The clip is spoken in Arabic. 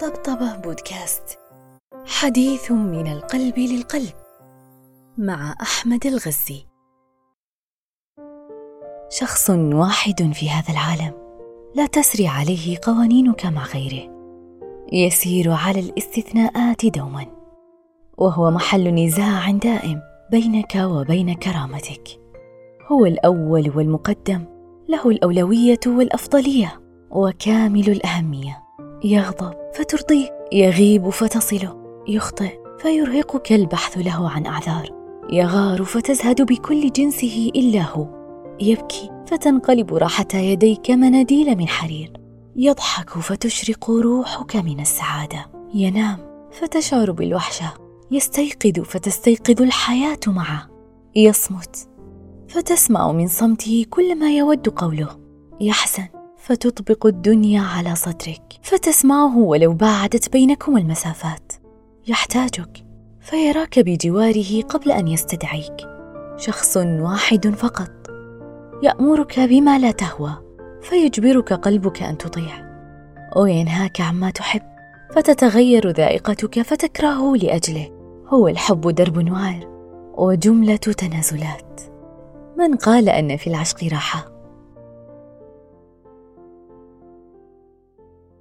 طبطبة بودكاست. حديث من القلب للقلب مع أحمد الغزي. شخص واحد في هذا العالم لا تسري عليه قوانينك مع غيره. يسير على الاستثناءات دوما. وهو محل نزاع دائم بينك وبين كرامتك. هو الأول والمقدم له الأولوية والأفضلية وكامل الأهمية. يغضب فترضيه يغيب فتصله يخطئ فيرهقك البحث له عن أعذار يغار فتزهد بكل جنسه إلا هو يبكي فتنقلب راحة يديك مناديل من حرير يضحك فتشرق روحك من السعادة ينام فتشعر بالوحشه يستيقظ فتستيقظ الحياة معه يصمت فتسمع من صمته كل ما يود قوله يحزن فتطبق الدنيا على صدرك فتسمعه ولو باعدت بينكم المسافات. يحتاجك فيراك بجواره قبل أن يستدعيك. شخص واحد فقط. يأمرك بما لا تهوى فيجبرك قلبك أن تطيع. وينهاك عما تحب فتتغير ذائقتك فتكرهه لأجله. هو الحب درب وعر وجملة تنازلات. من قال أن في العشق راحة؟